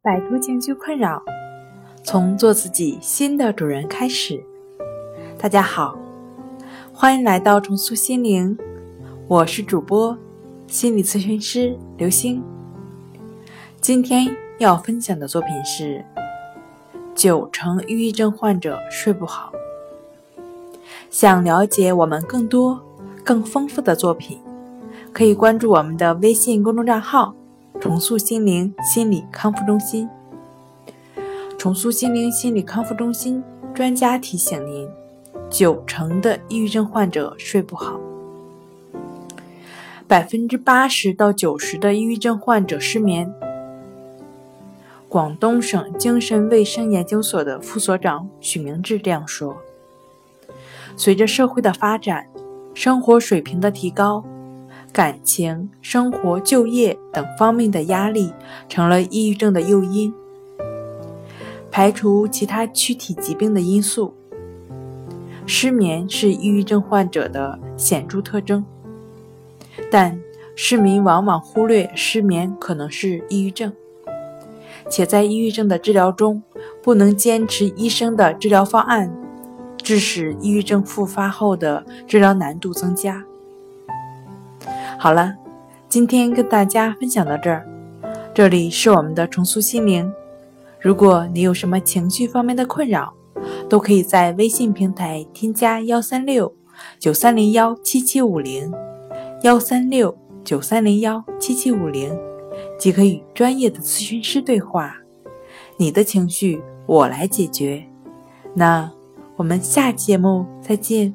摆脱情绪困扰，从做自己新的主人开始。大家好，欢迎来到重塑心灵，我是主播心理咨询师刘星。今天要分享的作品是：九成抑郁症患者睡不好。想了解我们更多、更丰富的作品，可以关注我们的微信公众账号。重塑心灵心理康复中心，重塑心灵心理康复中心专家提醒您：九成的抑郁症患者睡不好，百分之八十到九十的抑郁症患者失眠。广东省精神卫生研究所的副所长许明志这样说：“随着社会的发展，生活水平的提高。”感情、生活、就业等方面的压力成了抑郁症的诱因。排除其他躯体疾病的因素，失眠是抑郁症患者的显著特征。但市民往往忽略失眠可能是抑郁症，且在抑郁症的治疗中不能坚持医生的治疗方案，致使抑郁症复发后的治疗难度增加。好了，今天跟大家分享到这儿。这里是我们的重塑心灵。如果你有什么情绪方面的困扰，都可以在微信平台添加幺三六九三零幺七七五零幺三六九三零幺七七五零，即可与专业的咨询师对话。你的情绪我来解决。那我们下期节目再见。